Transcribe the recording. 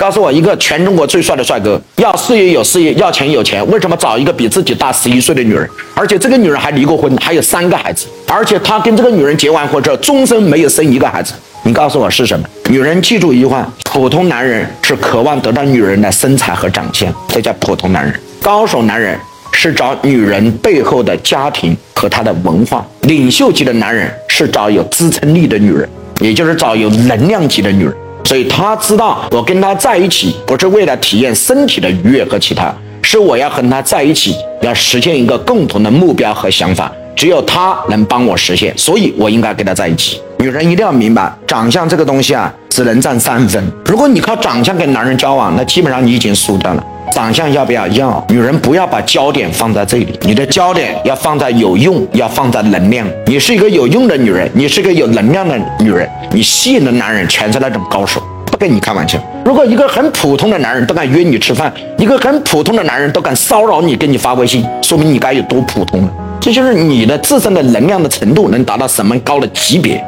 告诉我，一个全中国最帅的帅哥，要事业有事业，要钱有钱，为什么找一个比自己大十一岁的女人？而且这个女人还离过婚，还有三个孩子，而且他跟这个女人结完婚之后，终身没有生一个孩子。你告诉我是什么？女人记住一句话：普通男人是渴望得到女人的身材和长相，这叫普通男人。高手男人是找女人背后的家庭和她的文化。领袖级的男人是找有支撑力的女人，也就是找有能量级的女人。所以他知道，我跟他在一起不是为了体验身体的愉悦和其他，是我要和他在一起，要实现一个共同的目标和想法。只有他能帮我实现，所以我应该跟他在一起。女人一定要明白，长相这个东西啊，只能占三分。如果你靠长相跟男人交往，那基本上你已经输掉了。长相要不要？要。女人不要把焦点放在这里，你的焦点要放在有用，要放在能量。你是一个有用的女人，你是一个有能量的女人，你吸引的男人全是那种高手，不跟你开玩笑。如果一个很普通的男人都敢约你吃饭，一个很普通的男人都敢骚扰你，给你发微信，说明你该有多普通了。这就是你的自身的能量的程度能达到什么高的级别。